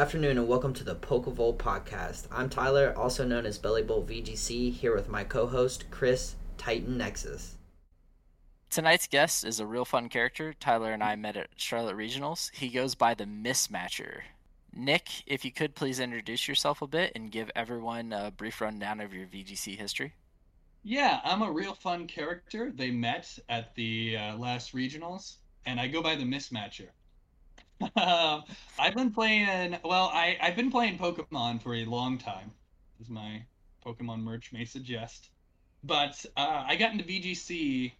Good afternoon and welcome to the Pokevolt podcast. I'm Tyler, also known as Bellibolt VGC, here with my co-host Chris Titan Nexus. Tonight's guest is a real fun character. Tyler and I met at Charlotte Regionals. He goes by the Mismatcher. Nick, if you could please introduce yourself a bit and give everyone a brief rundown of your VGC history. Yeah, I'm a real fun character. They met at the uh, last regionals, and I go by the Mismatcher. Um, I've been playing. Well, I I've been playing Pokemon for a long time, as my Pokemon merch may suggest. But uh, I got into VGC.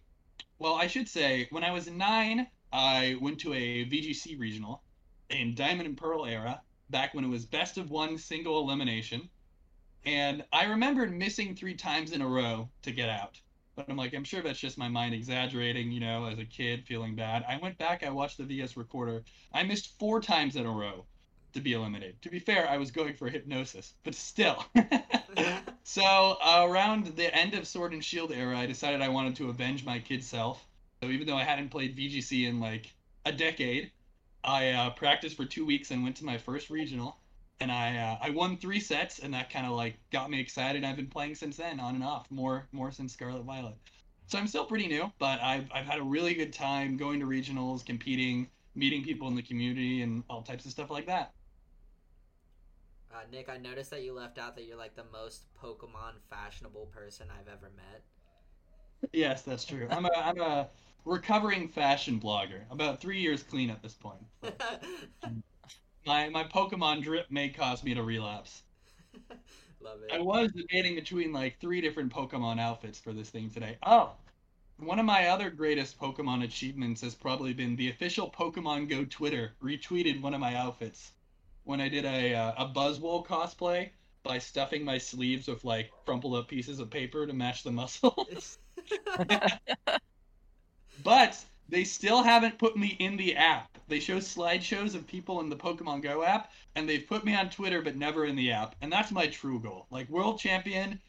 Well, I should say when I was nine, I went to a VGC regional in Diamond and Pearl era, back when it was best of one single elimination. And I remembered missing three times in a row to get out. But I'm like, I'm sure that's just my mind exaggerating, you know, as a kid feeling bad. I went back, I watched the VS recorder. I missed four times in a row to be eliminated. To be fair, I was going for hypnosis, but still. so uh, around the end of Sword and Shield era, I decided I wanted to avenge my kid self. So even though I hadn't played VGC in like a decade, I uh, practiced for two weeks and went to my first regional and I uh, I won three sets, and that kind of like got me excited. I've been playing since then, on and off, more more since Scarlet Violet. So I'm still pretty new, but I've I've had a really good time going to regionals, competing, meeting people in the community, and all types of stuff like that. Uh, Nick, I noticed that you left out that you're like the most Pokemon fashionable person I've ever met. Yes, that's true. I'm a I'm a recovering fashion blogger. About three years clean at this point. my my Pokemon drip may cause me to relapse. Love it. I was debating between like three different Pokemon outfits for this thing today. Oh, one of my other greatest Pokemon achievements has probably been the official Pokemon Go Twitter retweeted one of my outfits when I did a uh, a Buzzwole cosplay by stuffing my sleeves with like crumpled up pieces of paper to match the muscles. but they still haven't put me in the app. They show slideshows of people in the Pokemon Go app, and they've put me on Twitter, but never in the app. And that's my true goal. Like world champion,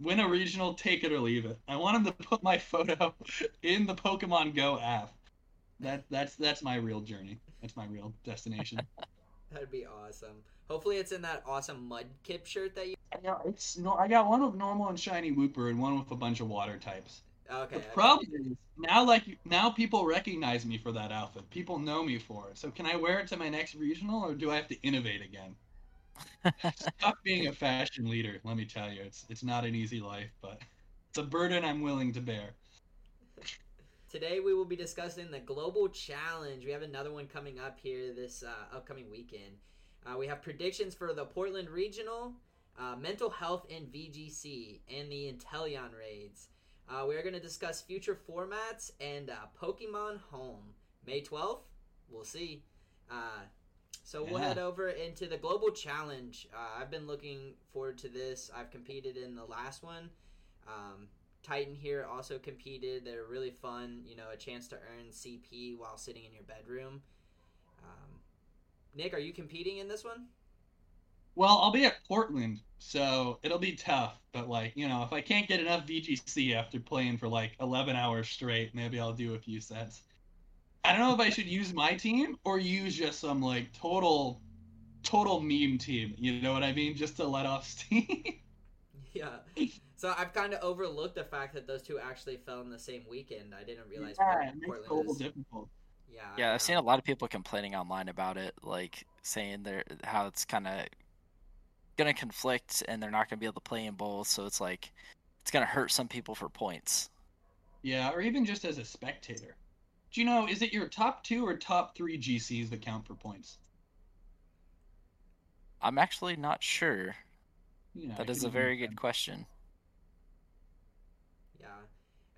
win a regional, take it or leave it. I want them to put my photo in the Pokemon Go app. That that's that's my real journey. That's my real destination. That'd be awesome. Hopefully, it's in that awesome Mudkip shirt that you. Yeah, it's no. I got one with normal and shiny Wooper, and one with a bunch of water types. Okay. The problem is now, like now, people recognize me for that outfit. People know me for it. So can I wear it to my next regional, or do I have to innovate again? Stop being a fashion leader. Let me tell you, it's it's not an easy life, but it's a burden I'm willing to bear. Today we will be discussing the Global Challenge. We have another one coming up here this uh, upcoming weekend. Uh, we have predictions for the Portland Regional, uh, mental health in VGC, and the Inteleon raids. Uh, we are going to discuss future formats and uh, Pokemon Home. May 12th? We'll see. Uh, so we'll Yeah. head over into the Global Challenge. Uh, I've been looking forward to this. I've competed in the last one. Um, Titan here also competed. They're really fun. You know, a chance to earn CP while sitting in your bedroom. Um, Nick, are you competing in this one? Well, I'll be at Portland, so it'll be tough. But like, you know, if I can't get enough VGC after playing for like 11 hours straight, maybe I'll do a few sets. I don't know if I should use my team or use just some like total, total meme team. You know what I mean? Just to let off steam. Yeah. So I've kind of overlooked the fact that those two actually fell in the same weekend. I didn't realize yeah, Port- it makes Portland is. difficult. Yeah. I Yeah, know. I've seen a lot of people complaining online about it, like saying they're how it's kind of gonna conflict and they're not gonna be able to play in both. So it's like it's gonna hurt some people for points. Yeah, or even just as a spectator. Do you know, is it your top two or top three GCs that count for points? I'm actually not sure. You know, That is a very good question.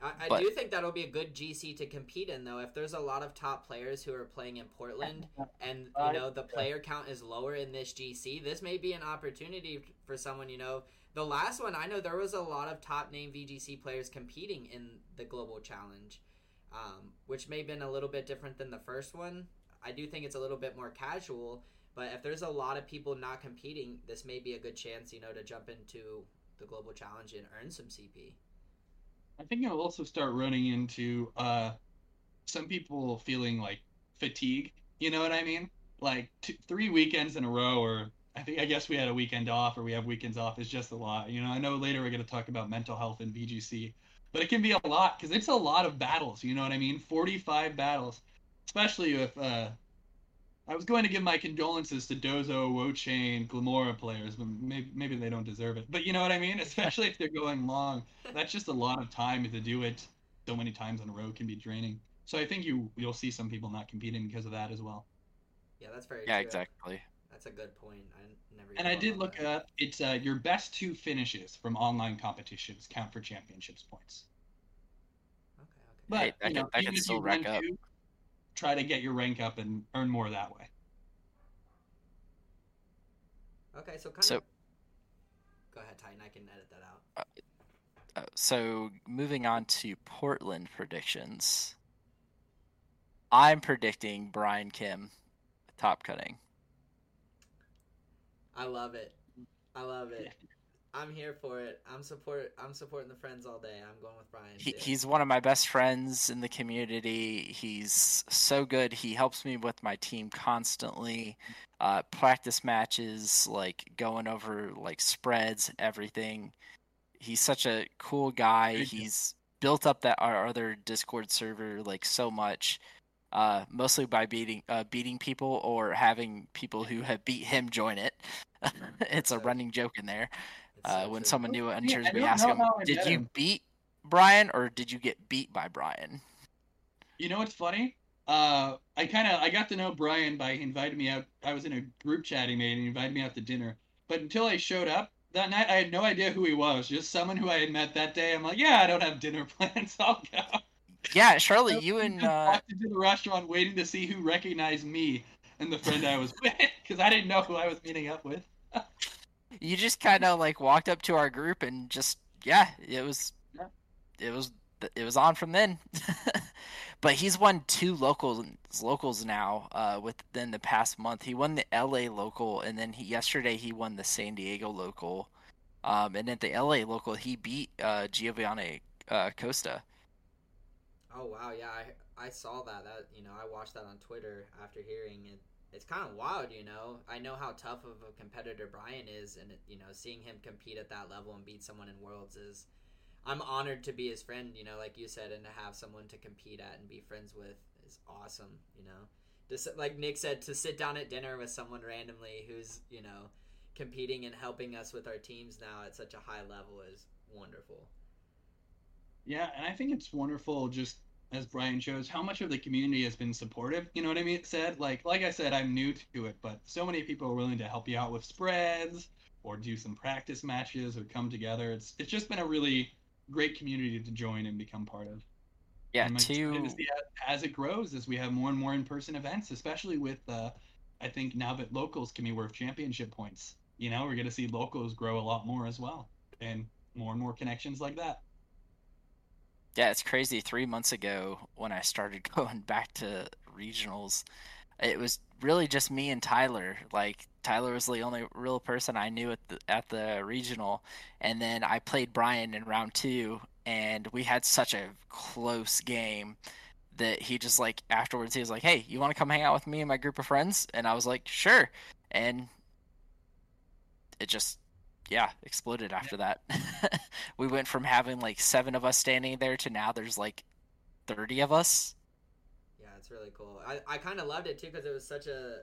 Yeah. I, I But- do think that'll be a good GC to compete in, though. If there's a lot of top players who are playing in Portland, and you know the player count is lower in this GC, this may be an opportunity for someone. You know, the last one I know there was a lot of top name VGC players competing in the global challenge, um, which may have been a little bit different than the first one. I do think it's a little bit more casual, but if there's a lot of people not competing, this may be a good chance, you know, to jump into the global challenge and earn some CP. I think it'll also start running into uh, some people feeling like fatigue. You know what I mean? like two, three weekends in a row, or I think I guess we had a weekend off, or we have weekends off. Is just a lot. You know, I know later we're going to talk about mental health in VGC, but it can be a lot because it's a lot of battles. You know what I mean? Forty-five battles, especially if uh, I was going to give my condolences to Dozo, Wo-Chien, Glimmora players, but maybe, maybe they don't deserve it. But you know what I mean? Especially if they're going long. That's just a lot of time to do it so many times in a row can be draining. So I think you you'll see some people not competing because of that as well. Yeah, that's very Yeah, true. exactly. That's a good point. I never. And I did look that. up it's uh, your best two finishes from online competitions count for championships points. Okay, okay. But Hey, that you could- know, that even could if still rack up. two, try to get your rank up and earn more that way. Okay, so kind So- of. Go ahead, Titan. I can edit that out. Uh, so moving on to Portland predictions. I'm predicting Brian Kim top cutting. I love it. I love it. I'm here for it. I'm support. I'm supporting the friends all day. I'm going with Brian. He, he's one of my best friends in the community. He's so good. He helps me with my team constantly. Uh, practice matches, like going over like spreads, everything. He's such a cool guy. He's built up that our other Discord server like so much, uh, mostly by beating uh, beating people or having people who have beat him join it. it's a running joke in there. Uh, when someone new enters, we ask them, "Did you him." beat Brian or did you get beat by Brian?" You know what's funny? Uh, I kind of I got to know Brian by he invited me out. I was in a group chat he made and he invited me out to dinner. But until I showed up that night, I had no idea who he was. Just someone who I had met that day. I'm like, yeah, I don't have dinner plans. I'll go. Yeah, Charlotte, So you and uh, walked into the restaurant waiting to see who recognized me and the friend I was with because I didn't know who I was meeting up with. you just kind of like walked up to our group and just yeah, it was it was it was on from then. but he's won two locals locals now uh, within the past month. He won the LA local and then he yesterday he won the San Diego local. Um, and at the LA local he beat uh, Giovanni uh, Costa. Oh wow, yeah, I I saw that. That you know, I watched that on Twitter after hearing it. It's kind of wild, you know. I know how tough of a competitor Brian is, and you know, seeing him compete at that level and beat someone in Worlds is. I'm honored to be his friend, you know, like you said, and to have someone to compete at and be friends with is awesome, you know. Just like Nick said, to sit down at dinner with someone randomly who's you know competing and helping us with our teams now at such a high level is wonderful. Yeah, and I think it's wonderful just as Brian shows how much of the community has been supportive. You know what I mean? Said like like I said, I'm new to it, but so many people are willing to help you out with spreads or do some practice matches or come together. It's it's just been a really great community to join and become part of. Yeah, I'm excited two to as, as it grows as we have more and more in-person events, especially with uh, I think now that locals can be worth championship points. You know, we're going to see locals grow a lot more as well, and more and more connections like that. Yeah, it's crazy. Three months ago, when I started going back to regionals, it was really just me and Tyler. Like Tyler was the only real person I knew at the at the regional, and then I played Brian in round two, and we had such a close game that he just like afterwards he was like, "Hey, you want to come hang out with me and my group of friends?" And I was like, "Sure," and it just yeah exploded after that. we went from having like seven of us standing there to now there's like thirty of us. Yeah, it's really cool. I, I kind of loved it too because it was such a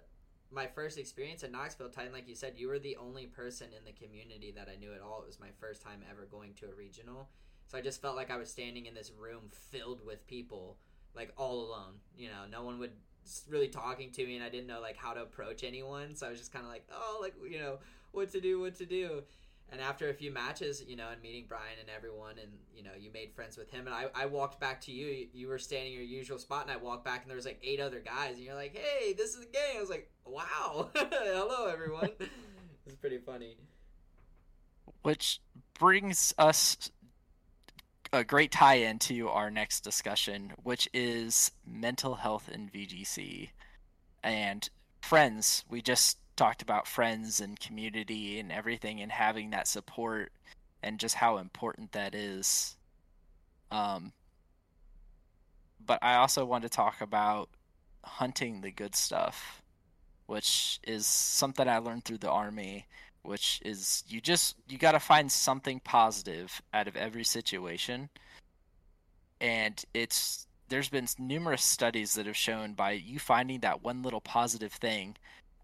my first experience in Knoxville. Titan, like you said, you were the only person in the community that I knew at all. It was my first time ever going to a regional, so I just felt like I was standing in this room filled with people, like all alone. You know, no one would really talking to me, and I didn't know like how to approach anyone. So I was just kind of like, oh, like you know, what to do, what to do. And after a few matches, you know, and meeting Brian and everyone, and you know, you made friends with him. And I, I walked back to you. You- You were standing in your usual spot, and I walked back, and there was like eight other guys, and you're like, "Hey, this is a game." I was like, "Wow, hello, everyone." it's pretty funny. which brings us a great tie-in to our next discussion, which is mental health in VGC and friends. We just talked about friends and community and everything, and having that support, and just how important that is. Um, but I also want to talk about hunting the good stuff which is something I learned through the army, which is you just you got to find something positive out of every situation. And it's there's been numerous studies that have shown by you finding that one little positive thing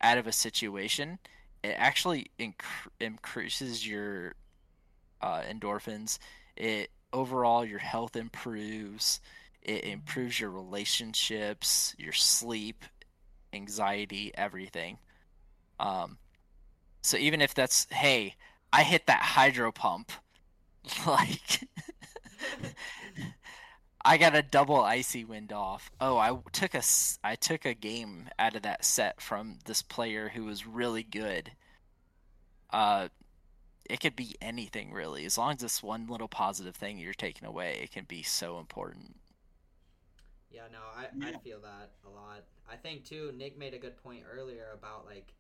out of a situation, it actually inc- increases your uh, endorphins. It overall your health improves. It improves your relationships, your sleep, anxiety, everything. Um, so even if that's hey, I hit that hydro pump, like I got a double icy wind off. Oh, I took a I took a game out of that set from this player who was really good. Uh, it could be anything really, as long as it's one little positive thing you're taking away. It can be so important. Yeah, no, I, yeah. I feel that a lot. I think too. Nick made a good point earlier about like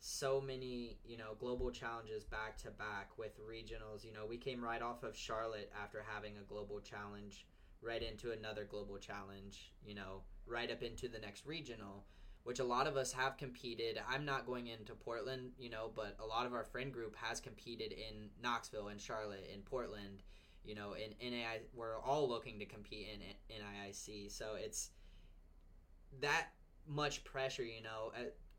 so many you know global challenges back to back with regionals. You know, we came right off of Charlotte after having a global challenge, right into another global challenge. You know, right up into the next regional which a lot of us have competed. I'm not going into Portland, you know, but a lot of our friend group has competed in Knoxville and Charlotte in Portland you know, in NAI, we're all looking to compete in NAIC. So it's that much pressure, you know,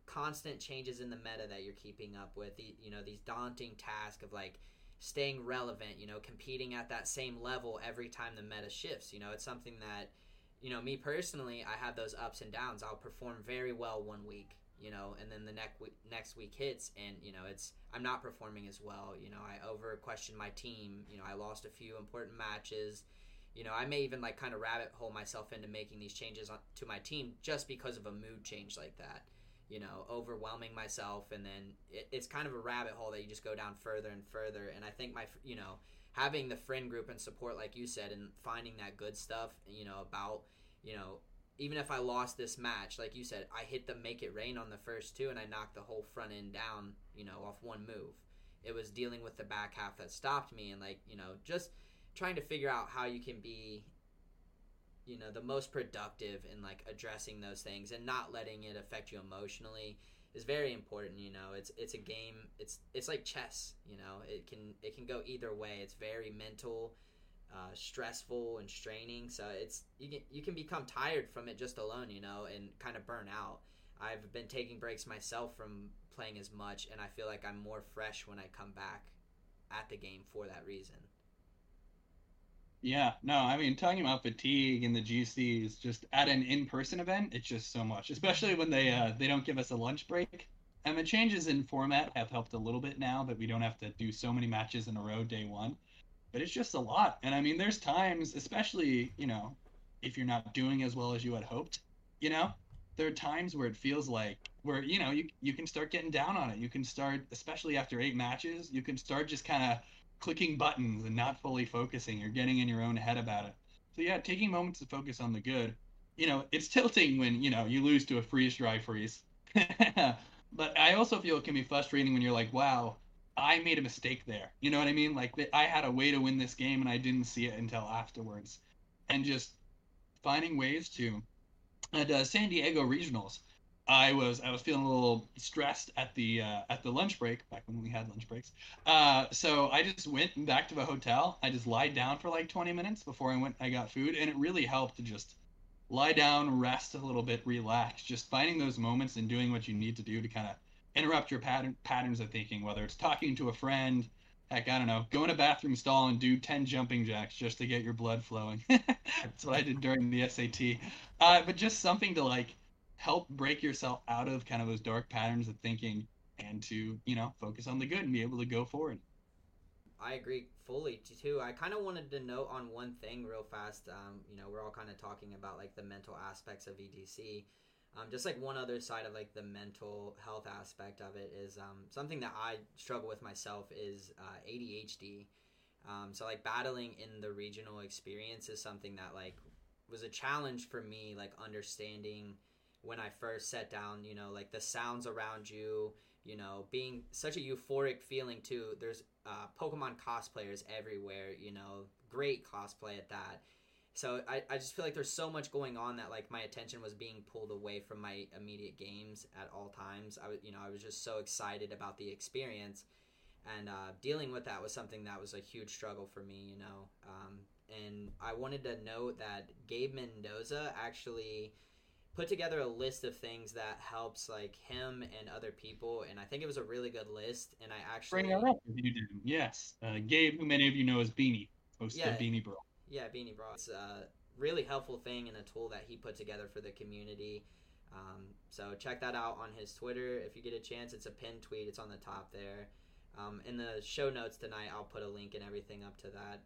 constant changes in the meta that you're keeping up with. You know, these daunting tasks of like staying relevant, you know, competing at that same level every time the meta shifts. You know, it's something that, you know, me personally, I have those ups and downs. I'll perform very well one week you know, and then the next week, next week hits, and you know, it's I'm not performing as well. You know, I over question my team. You know, I lost a few important matches. You know, I may even like kind of rabbit hole myself into making these changes to my team just because of a mood change like that. You know, overwhelming myself, and then it, it's kind of a rabbit hole that you just go down further and further. And I think my, you know, having the friend group and support, like you said, and finding that good stuff, you know, about you know even if I lost this match, like you said, I hit the make it rain on the first two and I knocked the whole front end down, you know, off one move. It was dealing with the back half that stopped me and like, you know, just trying to figure out how you can be you know, the most productive in like addressing those things and not letting it affect you emotionally is very important, you know. It's it's a game. It's it's like chess, you know. It can it can go either way. It's very mental uh, stressful and straining. So it's you can you can become tired from it just alone, you know, and kind of burn out. I've been taking breaks myself from playing as much, and I feel like I'm more fresh when I come back at the game for that reason. Yeah, no, I mean, talking about fatigue in the GCs, just at an in-person event, it's just so much, especially when they uh, they don't give us a lunch break. And the changes in format have helped a little bit now that we don't have to do so many matches in a row day one but it's just a lot. And I mean, there's times, especially, you know, if you're not doing as well as you had hoped, you know, there are times where it feels like where, you know, you, you can start getting down on it. You can start, especially after eight matches, you can start just kind of clicking buttons and not fully focusing. You're getting in your own head about it. So yeah, taking moments to focus on the good. You know, it's tilting when, you know, you lose to a freeze dry freeze. but I also feel it can be frustrating when you're like, wow, I made a mistake there. You know what I mean? Like I had a way to win this game and I didn't see it until afterwards. And just finding ways to at uh, San Diego regionals, I was I was feeling a little stressed at the uh, at the lunch break back when we had lunch breaks. Uh, so I just went back to the hotel. I just lied down for like 20 minutes before I went. I got food, and it really helped to just lie down, rest a little bit, relax. Just finding those moments and doing what you need to do to kind of interrupt your pattern patterns of thinking, whether it's talking to a friend, heck, I don't know, go in a bathroom stall and do 10 jumping jacks just to get your blood flowing. That's what I did during the SAT. Uh, but just something to like help break yourself out of kind of those dark patterns of thinking and to, you know, focus on the good and be able to go forward. I agree fully too. I kind of wanted to note on one thing real fast. Um, you know, we're all kind of talking about like the mental aspects of VGC Um, just like one other side of like the mental health aspect of it is um, something that I struggle with myself is uh, ADHD. Um, so like battling in the regional experience is something that like was a challenge for me, like understanding when I first sat down, you know, like the sounds around you, you know, being such a euphoric feeling too. There's uh, Pokemon cosplayers everywhere, you know, great cosplay at that so I, I just feel like there's so much going on that like my attention was being pulled away from my immediate games at all times. I was you know I was just so excited about the experience, and uh, dealing with that was something that was a huge struggle for me. You know, um, and I wanted to note that Gabe Mendoza actually put together a list of things that helps like him and other people and i think it was a really good list and i actually Bring it up if you did. Yes. Uh, Gabe, who many of you know as Beanie, host Yeah. of Beanie Bro. Yeah, Beanie Bro. It's a really helpful thing and a tool that he put together for the community. Um, so check that out on his Twitter if you get a chance. It's a pinned tweet. It's on the top there. Um, in the show notes tonight, I'll put a link and everything up to that.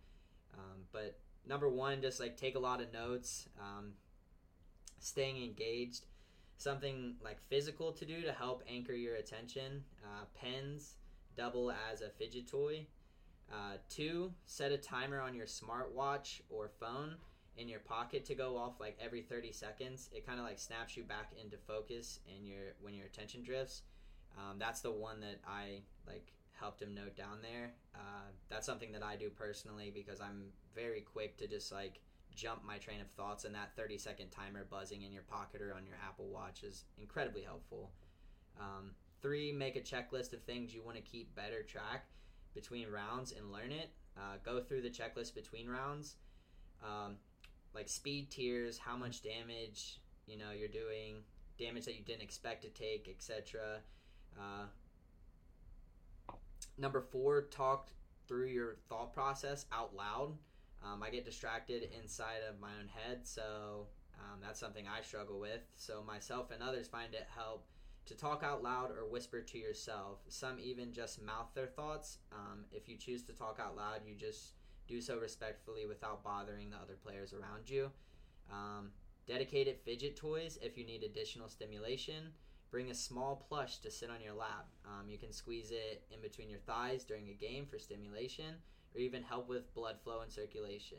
Um, but number one, just like take a lot of notes, um, staying engaged. Something like physical to do to help anchor your attention. Uh, pens double as a fidget toy. Uh, two, set a timer on your smartwatch or phone in your pocket to go off like every 30 seconds. It kind of like snaps you back into focus and your when your attention drifts. Um, that's the one that I like helped him note down there. Uh, that's something that I do personally because I'm very quick to just like jump my train of thoughts, and that 30 second timer buzzing in your pocket or on your Apple Watch is incredibly helpful. Um, three, make a checklist of things you want to keep better track between rounds and learn it. Uh, go through the checklist between rounds, um, like speed tiers, how much damage you know you're doing, damage that you didn't expect to take, etc. Uh, number four, talk through your thought process out loud. Um, I get distracted inside of my own head, so um, that's something I struggle with. So myself and others find it help to talk out loud or whisper to yourself. Some even just mouth their thoughts. Um, if you choose to talk out loud, you just do so respectfully without bothering the other players around you. Um, dedicated fidget toys if you need additional stimulation. Bring a small plush to sit on your lap. Um, you can squeeze it in between your thighs during a game for stimulation or even help with blood flow and circulation.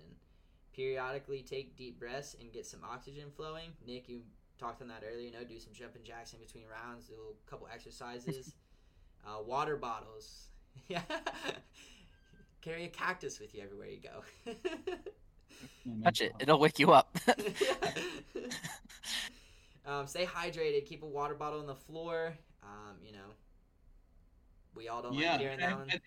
Periodically take deep breaths and get some oxygen flowing. Nick, you talked on that earlier. You know, do some jumping jacks in between rounds, do a couple exercises. uh, water bottles. Yeah. Carry a cactus with you everywhere you go. Touch it; it'll wake you up. um, stay hydrated. Keep a water bottle on the floor. Um, you know, we all don't Yeah, like hearing that one. I- I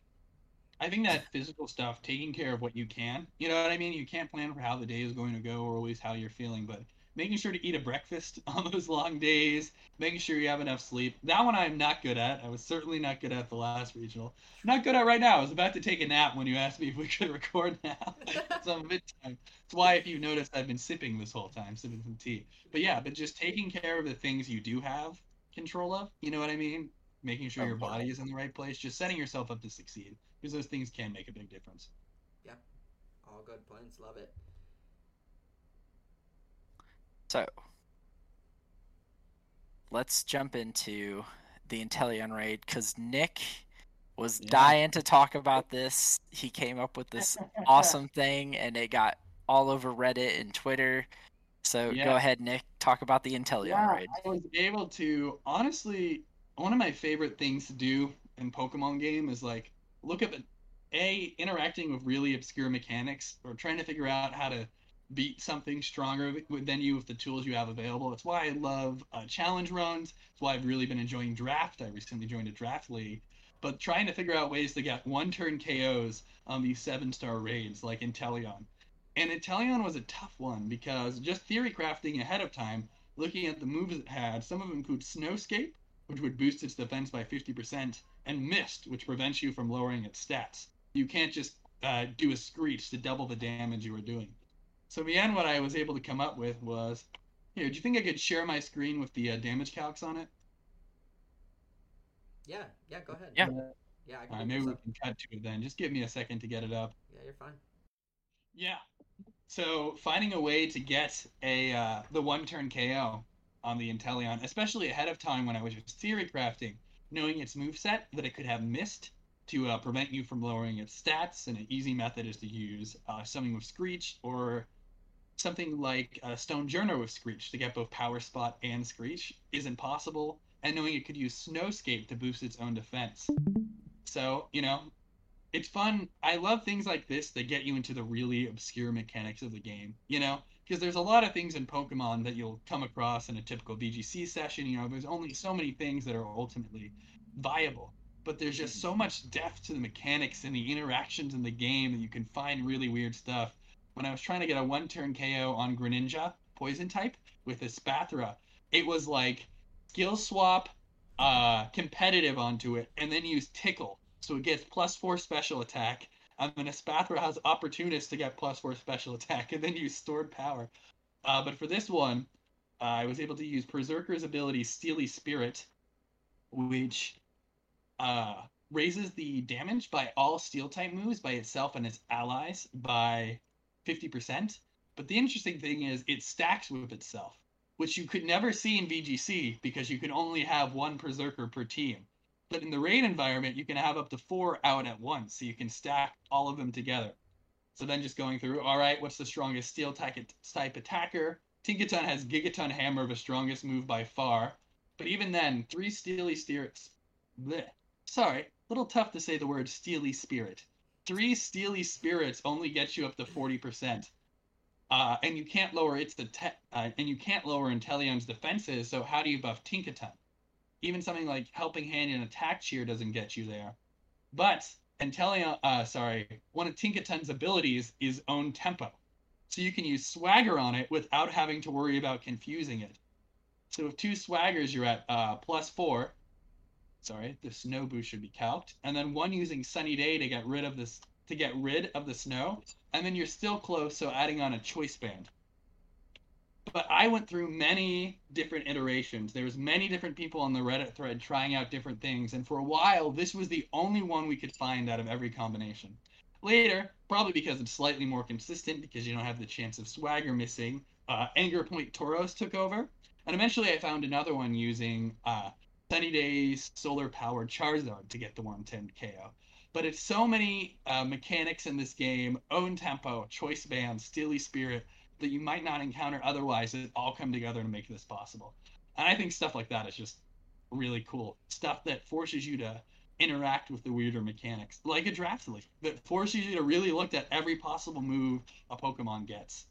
think that physical stuff, taking care of what you can, you know what I mean? You can't plan for how the day is going to go or always how you're feeling, but making sure to eat a breakfast on those long days, making sure you have enough sleep. That one I'm not good at. I was certainly not good at the last regional. Not good at right now. I was about to take a nap when you asked me if we could record now. so it's on mid time. That's why, if you notice, I've been sipping this whole time, sipping some tea. But yeah, but just taking care of the things you do have control of, you know what I mean? Making sure your body is in the right place, just setting yourself up to succeed because those things can make a big difference. Yep. All good points. Love it. So let's jump into the Inteleon raid because Nick was Yeah. dying to talk about this. He came up with this awesome thing and it got all over Reddit and Twitter. So Yeah. go ahead, Nick, talk about the Inteleon Yeah, raid. I was able to honestly. One of my favorite things to do in Pokemon game is like look at a interacting with really obscure mechanics or trying to figure out how to beat something stronger than you with the tools you have available. It's why I love uh, challenge runs. It's why I've really been enjoying draft. I recently joined a draft league, but trying to figure out ways to get one turn KOs on these seven star raids like Inteleon. And Inteleon was a tough one because just theory crafting ahead of time looking at the moves it had, some of them include Snowscape, which would boost its defense by 50%, and Mist, which prevents you from lowering its stats. You can't just uh, do a Screech to double the damage you were doing. So in the end, what I was able to come up with was, here, do you think I could share my screen with the uh, damage calcs on it? Yeah. Yeah. Go ahead. Yeah. Yeah. I can Uh, maybe we up. can cut to it then. Just give me a second to get it up. Yeah, you're fine. Yeah. So finding a way to get a uh, the one turn KO on the Inteleon, especially ahead of time when I was just theory crafting, knowing its moveset that it could have missed to uh, prevent you from lowering its stats, and an easy method is to use uh, something with Screech or something like uh, Stonjourner with Screech to get both Power Spot and Screech isn't possible, and knowing it could use Snowscape to boost its own defense. So, you know, it's fun. I love things like this that get you into the really obscure mechanics of the game. You know, because there's a lot of things in Pokemon that you'll come across in a typical VGC session. You know, there's only so many things that are ultimately viable, but there's just so much depth to the mechanics and the interactions in the game that you can find really weird stuff. When I was trying to get a one-turn KO on Greninja, poison type, with Espathra, it was like skill swap, uh, competitive onto it, and then use Tickle, so it gets plus four special attack and then Espathra has opportunists to get plus four special attack, and then use stored power. Uh, but for this one, uh, I was able to use Perrserker's ability Steely Spirit, which uh, raises the damage by all Steel type moves by itself and its allies by 50%. But the interesting thing is it stacks with itself, which you could never see in VGC because you could only have one Perrserker per team. But in the raid environment, you can have up to four out at once, so you can stack all of them together. So then just going through, all right, what's the strongest steel type attacker? Tinkaton has Gigaton Hammer, the strongest move by far. But even then, three Steely Spirits. Bleh. Sorry, a little tough to say the word Steely Spirit. Three Steely Spirits only gets you up to 40%. Uh, and you can't lower its te- uh, and you can't lower Inteleon's defenses. So how do you buff Tinkaton? Even something like helping hand and attack cheer doesn't get you there. But Inteleon, uh, sorry, one of Tinkaton's abilities is own tempo. So you can use swagger on it without having to worry about confusing it. So with two swaggers, you're at uh, plus four. Sorry, the snow boost should be calced, and then one using sunny day to get rid of this to get rid of the snow, and then you're still close, so adding on a choice band but I went through many different iterations. There was many different people on the Reddit thread trying out different things, and for a while, this was the only one we could find out of every combination. Later, probably because it's slightly more consistent, because you don't have the chance of swagger missing, uh, Anger Point Tauros took over, and eventually I found another one using uh, Sunny Days Solar Powered Charizard to get the 110 KO. But it's so many uh, mechanics in this game: own tempo, choice band, Steely Spirit that you might not encounter otherwise that all come together to make this possible. And I think stuff like that is just really cool. Stuff that forces you to interact with the weirder mechanics, like a draft league, that forces you to really look at every possible move a Pokemon gets.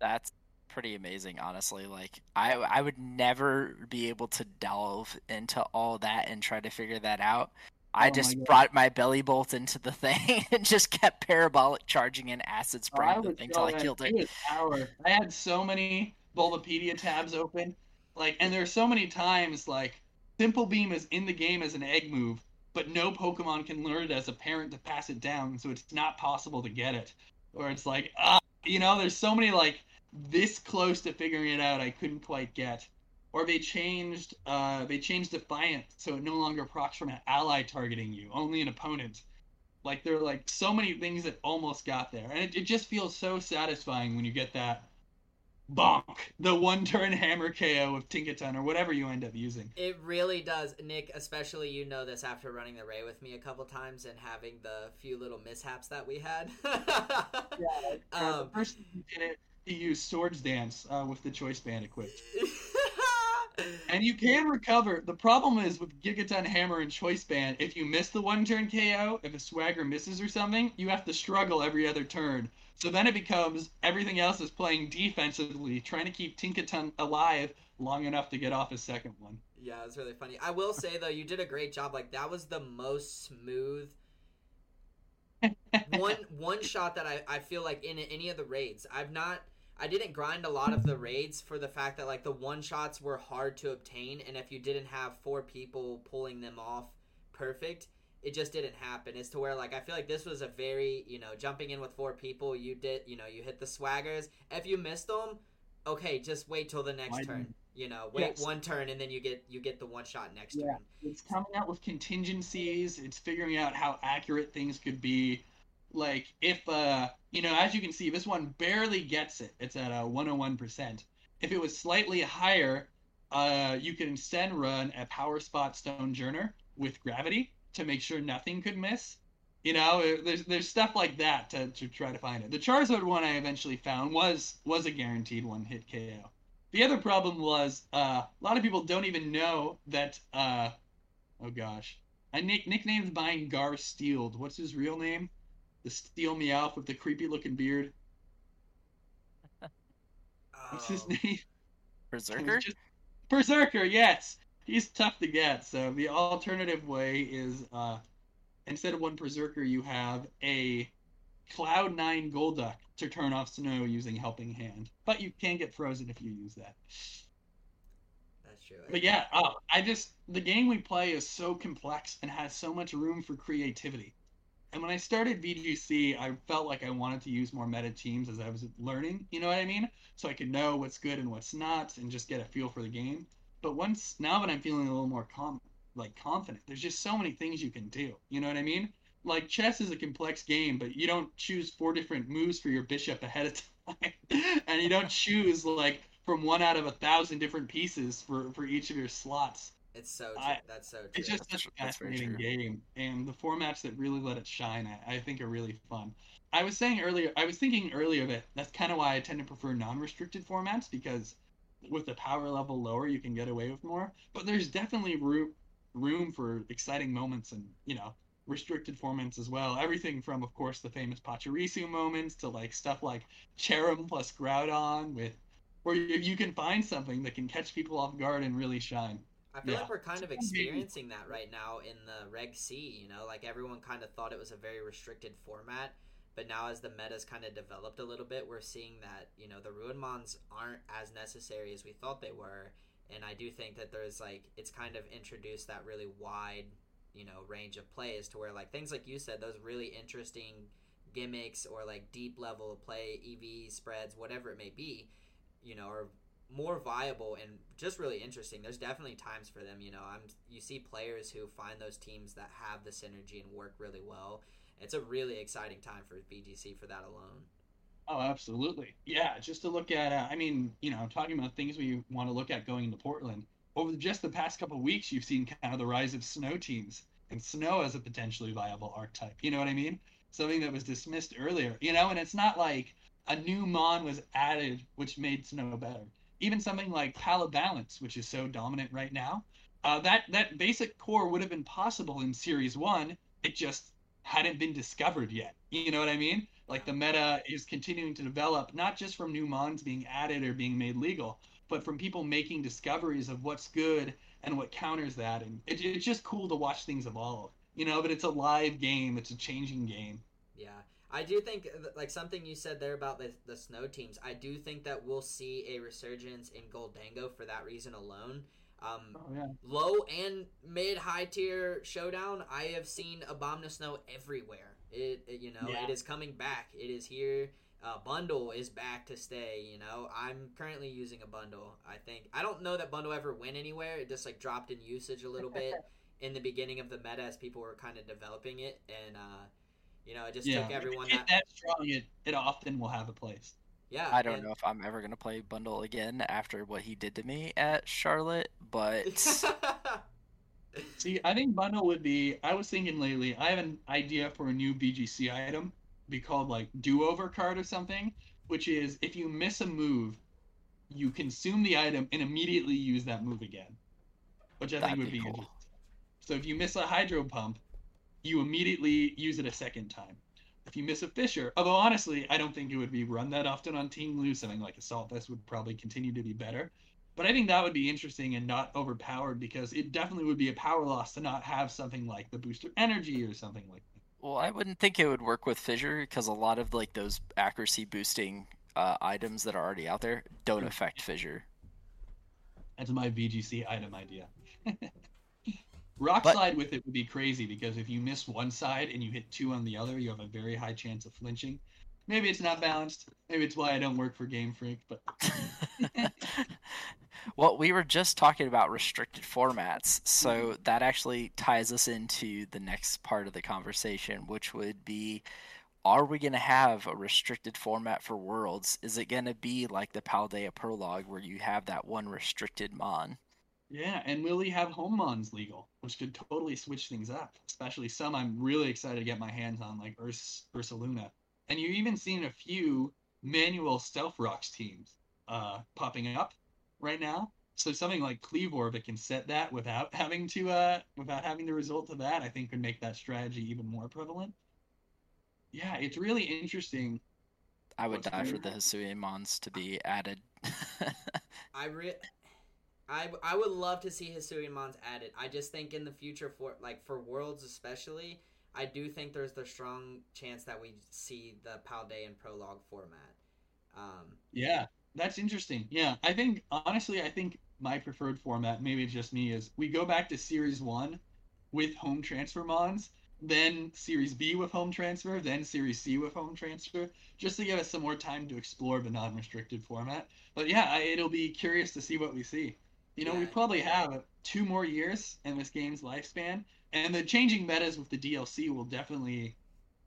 That's pretty amazing, honestly. Like I I would never be able to delve into all that and try to figure that out. I oh just my brought my Bellibolt into the thing and just kept parabolic charging in acid spraying oh, the thing until I killed it. Hour. I had so many Bulbapedia tabs open, like, and there's so many times like Simple Beam is in the game as an egg move, but no Pokemon can learn it as a parent to pass it down, so it's not possible to get it. Or it's like, ah, you know, there's so many like this close to figuring it out I couldn't quite get or they changed uh, they changed Defiant so it no longer procs from an ally targeting you, only an opponent. Like there are like so many things that almost got there, and it, it just feels so satisfying when you get that bonk, the one turn hammer KO of Tinkaton or whatever you end up using. It really does, Nick. Especially you know this after running the Ray with me a couple times and having the few little mishaps that we had. yeah, um, the person who did it, he used Swords Dance uh, with the Choice Band equipped and you can recover. The problem is with Gigaton Hammer and Choice Band, if you miss the one turn KO, if a swagger misses or something, you have to struggle every other turn. So then it becomes everything else is playing defensively, trying to keep Tinkaton alive long enough to get off his second one. Yeah, it's really funny. I will say though, you did a great job. Like that was the most smooth one one shot that I, I feel like in any of the raids. I've not I didn't grind a lot of the raids for the fact that like the one shots were hard to obtain, and if you didn't have four people pulling them off perfect, it just didn't happen. As to where like I feel like this was a very you know jumping in with four people, you did you know you hit the swaggers. If you missed them, okay, just wait till the next Why turn. You know, wait yes. one turn and then you get you get the one shot next yeah. turn. It's coming out with contingencies. It's figuring out how accurate things could be like if uh you know as you can see this one barely gets it. It's at a 101% if it was slightly higher uh you can instead run a power spot Stonjourner with gravity to make sure nothing could miss. You know there's there's stuff like that to, to try to find it. The charizard one i eventually found was was a guaranteed one hit ko the other problem was uh, a lot of people don't even know that uh, oh gosh. I nick nicknamed mine Gar Steeled. What's his real name? The Steel Meowth with the creepy looking beard. What's his Oh, name? Perrserker? Just- Perrserker, yes. He's tough to get. So the alternative way is uh, instead of one Perrserker, you have a Cloud Nine Golduck to turn off snow using Helping Hand. But you can get frozen if you use that. That's true. But yeah, uh, I just the game we play is so complex and has so much room for creativity. And when I started VGC, I felt like I wanted to use more meta teams as I was learning. You know what I mean? So I could know what's good and what's not, and just get a feel for the game. But once now that I'm feeling a little more com like confident, there's just so many things you can do. You know what I mean? Like chess is a complex game, but you don't choose four different moves for your bishop ahead of time, and you don't choose like from one out of a thousand different pieces for for each of your slots. It's so true. I- That's so true. It's just such a fascinating game, and the formats that really let it shine, I, I think, are really fun. I was saying earlier, I was thinking earlier that that's kind of why I tend to prefer non-restricted formats because with the power level lower, you can get away with more. But there's definitely room room for exciting moments and you know restricted formats as well. Everything from, of course, the famous Pachirisu moments to like stuff like Cherrim plus Groudon with where you can find something that can catch people off guard and really shine. I feel Yeah. like we're kind of experiencing that right now in the Reg C. You know, like everyone kind of thought it was a very restricted format, but now as the meta's kind of developed a little bit, we're seeing that you know the Ruin Ruinmons aren't as necessary as we thought they were, and I do think that there's like it's kind of introduced that really wide, you know, range of plays to where like things like you said, those really interesting gimmicks or like deep level of play, EV spreads, whatever it may be, you know, are more viable and just really interesting. There's definitely times for them. You know, I'm you see players who find those teams that have the synergy and work really well. It's a really exciting time for VGC for that alone. Oh, absolutely. Yeah, just to look at, uh, I mean, you know, talking about things we want to look at going into Portland. Over just the past couple of weeks, you've seen kind of the rise of snow teams and snow as a potentially viable archetype. You know what I mean? Something that was dismissed earlier, you know, and it's not like a new Mon was added, which made snow better. Even something like Pala Balance, which is so dominant right now, uh, that that basic core would have been possible in Series One. It just hadn't been discovered yet. You know what I mean? Like the meta is continuing to develop, not just from new mons being added or being made legal, but from people making discoveries of what's good and what counters that. And it, it's just cool to watch things evolve. You know, but it's a live game. It's a changing game. Yeah, I do think like something you said there about the the snow teams. I do think that we'll see a resurgence in Gholdengo for that reason alone. Um, Oh yeah. low and mid high tier showdown i have seen Abomasnow everywhere it, it- you know Yeah. it is coming back it is here uh, bundle is back to stay you know i'm currently using a bundle i think i don't know that bundle ever went anywhere it just like dropped in usage a little bit in the beginning of the meta as people were kind of developing it and uh you know it just Yeah. took everyone If that that strong, it, it often will have a place. yeah I don't and- know if I'm ever gonna play Bundle again after what he did to me at Charlotte, but See, I think bundle would be. I was thinking lately. I have an idea for a new VGC item, be called like do-over card or something, which is if you miss a move, you consume the item and immediately use that move again, which I That'd think would be be cool. So if you miss a hydro pump, you immediately use it a second time. If you miss a Fissure, although honestly, I don't think it would be run that often on Team Blue. Something like Assault Vest would probably continue to be better. But I think that would be interesting and not overpowered because it definitely would be a power loss to not have something like the booster energy or something like that. well, I wouldn't think it would work with Fissure because a lot of like those accuracy boosting uh, items that are already out there don't affect Fissure. That's my VGC item idea. Rock But- slide with it would be crazy because if you miss one side and you hit two on the other, you have a very high chance of flinching. Maybe it's not balanced. Maybe it's why I don't work for Game Freak, but well, we were just talking about restricted formats, so Mm-hmm. that actually ties us into the next part of the conversation, which would be are we going to have a restricted format for Worlds? Is it going to be like the Paldea Prologue where you have that one restricted Mon? Yeah, and will he have home mons legal, which could totally switch things up. Especially some I'm really excited to get my hands on, like Urs Ursaluna. And you've even seen a few manual stealth rocks teams uh, popping up right now. So something like Kleavor that can set that without having to uh without having the result of that, I think could make that strategy even more prevalent. Yeah, it's really interesting. I would die for the Hisui Mons to be added. I re- I, I would love to see Hisuian Mons added. I just think in the future for like for Worlds especially, I do think there's the strong chance that we see the Paldea and Prologue format. Um, Yeah, that's interesting. Yeah, I think honestly, I think my preferred format, maybe it's just me, is we go back to Series One with home transfer mons, then Series B with home transfer, then Series C with home transfer, just to give us some more time to explore the non-restricted format. But yeah, I, it'll be curious to see what we see. You know, we probably have two more years in this game's lifespan, and the changing metas with the DLC will definitely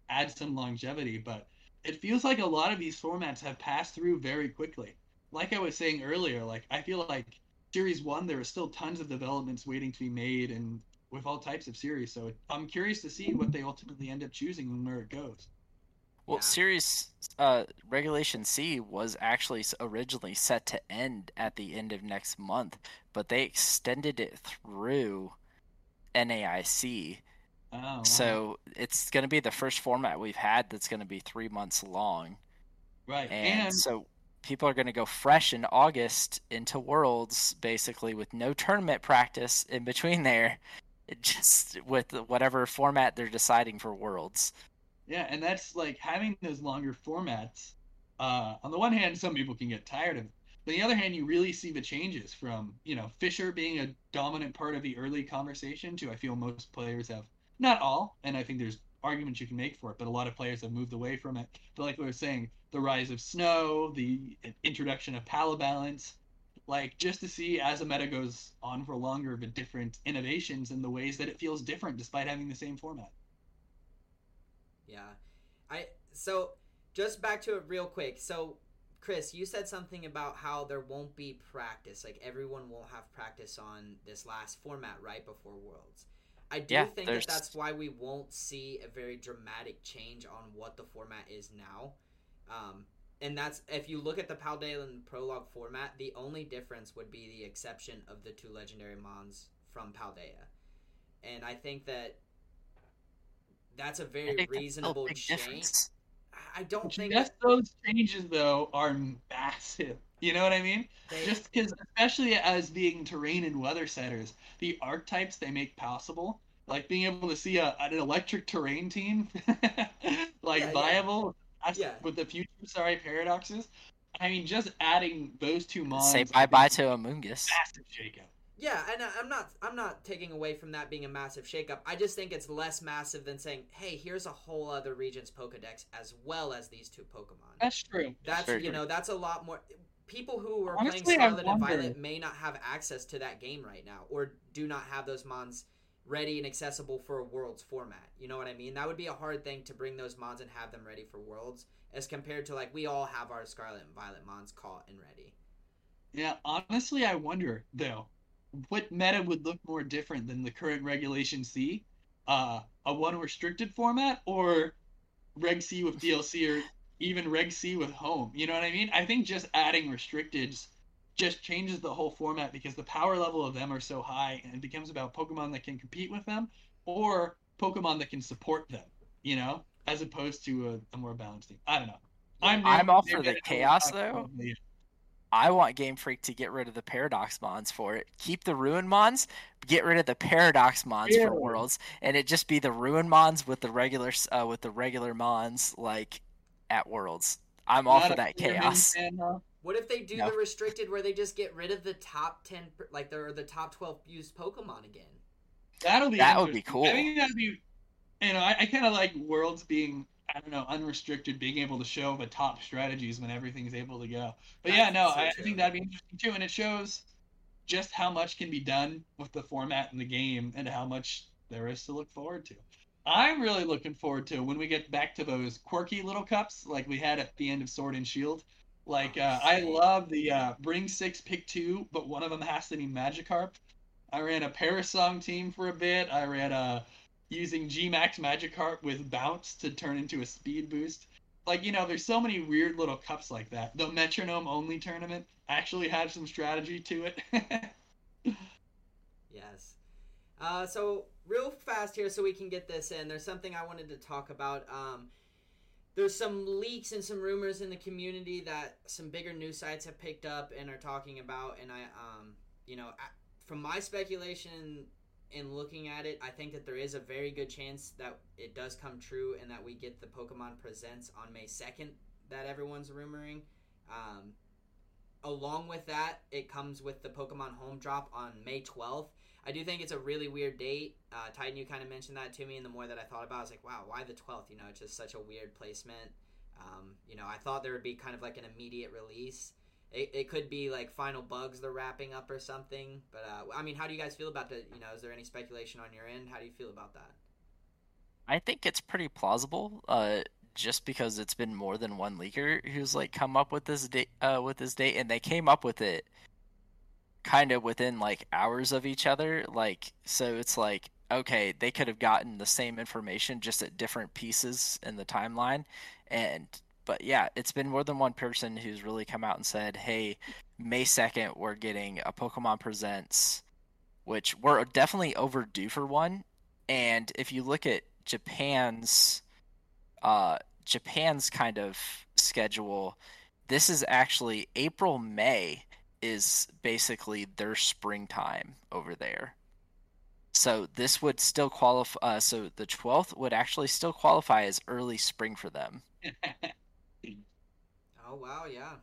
add some longevity. But it feels like a lot of these formats have passed through very quickly. Like I was saying earlier, like I feel like Series One, there are still tons of developments waiting to be made, and with all types of series. So I'm curious to see what they ultimately end up choosing and where it goes. Well, Yeah. Series uh, Regulation C was actually originally set to end at the end of next month, but they extended it through NAIC. Oh, wow. So it's going to be the first format we've had that's going to be three months long. right, And, and so people are going to go fresh in August into Worlds, basically with no tournament practice in between there, just with whatever format they're deciding for Worlds. Yeah, and that's like having those longer formats. Uh, on the one hand, some people can get tired of it. But on the other hand, you really see the changes from, you know, Fissure being a dominant part of the early conversation to I feel most players have, not all, and I think there's arguments you can make for it, but a lot of players have moved away from it. But like we were saying, the rise of Snow, the introduction of Pala Balance, like just to see as a meta goes on for longer, the different innovations and the ways that it feels different despite having the same format. Yeah, I so just back to it real quick. So, Chris, you said something about how there won't be practice. Like everyone won't have practice on this last format right before Worlds. I do Yeah, think there's- that that's why we won't see a very dramatic change on what the format is now. Um, and that's if you look at the Paldea and Prologue format, the only difference would be the exception of the two legendary mons from Paldea. And I think that that's a very think that's a reasonable change. difference. I don't think Just those changes, though, are massive. You know what I mean? they, Just because, especially as being terrain and weather setters, the archetypes they make possible, like being able to see a, an electric terrain team, like Yeah, yeah. viable as- Yeah. with the future, sorry, paradoxes. I mean, just adding those two mons. Say bye bye to Amoonguss. massive shakeup. Yeah, and I- I'm not I'm not taking away from that being a massive shakeup. I just think it's less massive than saying, "Hey, here's a whole other region's Pokedex as well as these two Pokemon." That's true. That's you true. know that's a lot more. People who are Honestly, playing Scarlet and Violet may not have access to that game right now, or do not have those mons ready and accessible for a Worlds format. You know what I mean? That would be a hard thing to bring those mons and have them ready for Worlds, as compared to like we all have our Scarlet and Violet mons caught and ready. Yeah, honestly, I wonder though, what meta would look more different than the current Regulation C, uh, a one restricted format, or Reg C with DLC, or even Reg C with home. You know what I mean? I think just adding restricteds just changes the whole format because the power level of them are so high, and it becomes about Pokemon that can compete with them, or Pokemon that can support them. You know, as opposed to a, a more balanced team. I don't know. Yeah, I'm all for the chaos, though. About it. I want Game Freak to get rid of the Paradox Mons for it. Keep the Ruin Mons, get rid of the Paradox Mons Yeah. for Worlds, and it just be the Ruin Mons with the regular uh, with the regular Mons like at Worlds. I'm all Not for that chaos. fan, huh? What if they do No. the restricted where they just get rid of the top ten, per- like the the top twelve used Pokemon again? That'll be That would be cool. I think that'd be, you know, I, I kind of like worlds being, I don't know, unrestricted, being able to show the top strategies when everything's able to go. But yeah, no, so I, I think that'd be interesting too, and it shows just how much can be done with the format in the game and how much there is to look forward to. I'm really looking forward to when we get back to those quirky little cups like we had at the end of Sword and Shield. Like Oh, uh, I love the uh, bring six, pick two, but one of them has to be Magikarp. I ran a Parasong team for a bit. I ran a using Gmax Magikarp with bounce to turn into a speed boost. like you know, there's so many weird little cups like that. The metronome only tournament actually had some strategy to it. yes. Uh, so real fast here, so we can get this in. There's something I wanted to talk about. Um, there's some leaks and some rumors in the community that some bigger news sites have picked up and are talking about, and I, um, you know, from my speculation in looking at it, I think that there is a very good chance that it does come true and that we get the Pokemon Presents on May 2nd that everyone's rumoring. Um, along with that, it comes with the Pokemon Home Drop on May 12th. I do think it's a really weird date. Uh, Titan, you kind of mentioned that to me, and the more that I thought about it, I was like, wow, why the 12th? You know, it's just such a weird placement. Um, you know, I thought there would be kind of like an immediate release. It, it could be like final bugs they're wrapping up or something. But, uh, I mean, how do you guys feel about that? You know, is there any speculation on your end? How do you feel about that? I think it's pretty plausible. Uh, just because it's been more than one leaker who's like come up with this date uh, with this date and they came up with it kind of within like hours of each other like so it's like okay they could have gotten the same information just at different pieces in the timeline and but yeah it's been more than one person who's really come out and said hey may 2nd we're getting a pokemon presents which we're definitely overdue for one and if you look at japan's uh, Japan's kind of schedule, this is actually April May is basically their springtime over there. So this would still qualify. Uh, so the twelfth would actually still qualify as early spring for them. oh wow, yeah.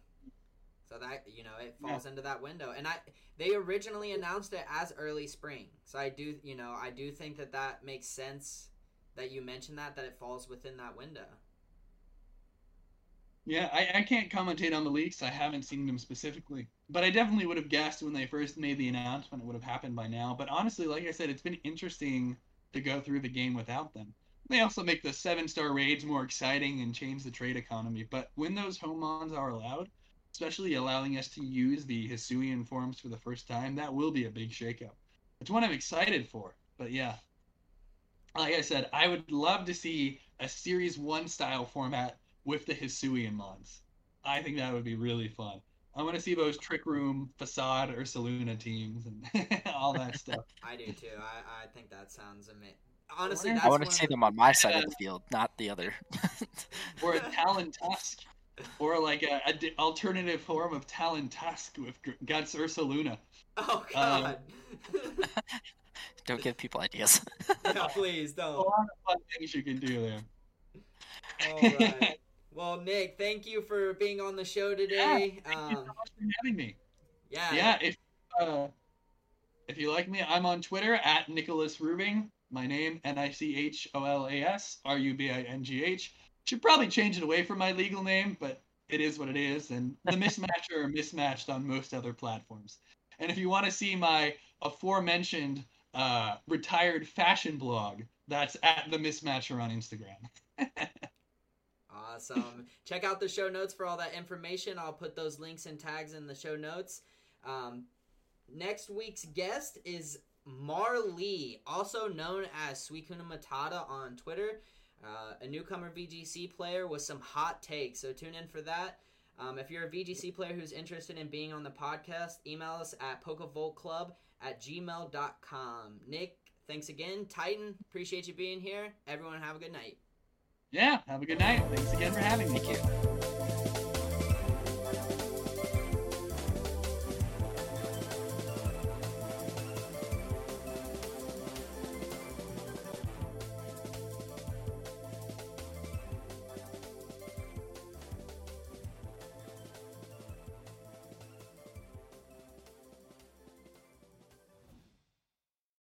So that you know it falls yeah. into that window, and I they originally announced it as early spring. So I do you know I do think that that makes sense that you mentioned that that it falls within that window. Yeah, I, I can't commentate on the leaks. I haven't seen them specifically, but I definitely would have guessed when they first made the announcement it would have happened by now. But honestly, like I said, it's been interesting to go through the game without them. They also make the seven star raids more exciting and change the trade economy. But when those home mons are allowed, especially allowing us to use the Hisuian forms for the first time, that will be a big shakeup. It's one I'm excited for. But yeah, like I said, I would love to see a Series 1 style format with the Hisuian mons. I think that would be really fun. I want to see those Trick Room, Facade, Ursaluna teams and all that stuff. I do too. I, I think that sounds amazing. Honestly, I want to see them on my side of the field, not the other. or a Talon Tusk, or like a, a alternative form of Talon Tusk with Guts Ursaluna. Oh um, God! Um, don't give people ideas. yeah, please don't. A lot of fun things you can do there. All right. Well, Nick, thank you for being on the show today. Yeah, thank um, you so much for having me. Yeah. Yeah. If uh, if you like me, I'm on Twitter at Nicholas Rubingh. My name N I C H O L A S R U B I N G H. Should probably change it away from my legal name, but it is what it is, and the mismatcher are mismatched on most other platforms. And if you want to see my aforementioned uh, retired fashion blog, that's at the mismatcher on Instagram. Awesome. Check out the show notes for all that information. I'll put those links and tags in the show notes. Um, next week's guest is Marley, also known as Suicune Matata on Twitter, uh, a newcomer VGC player with some hot takes. So tune in for that. Um, if you're a VGC player who's interested in being on the podcast, email us at pokevoltclub at gmail.com. Nick, thanks again. Titan, appreciate you being here. Everyone, have a good night. Yeah, have a good night. Thanks again for having me. Thank you.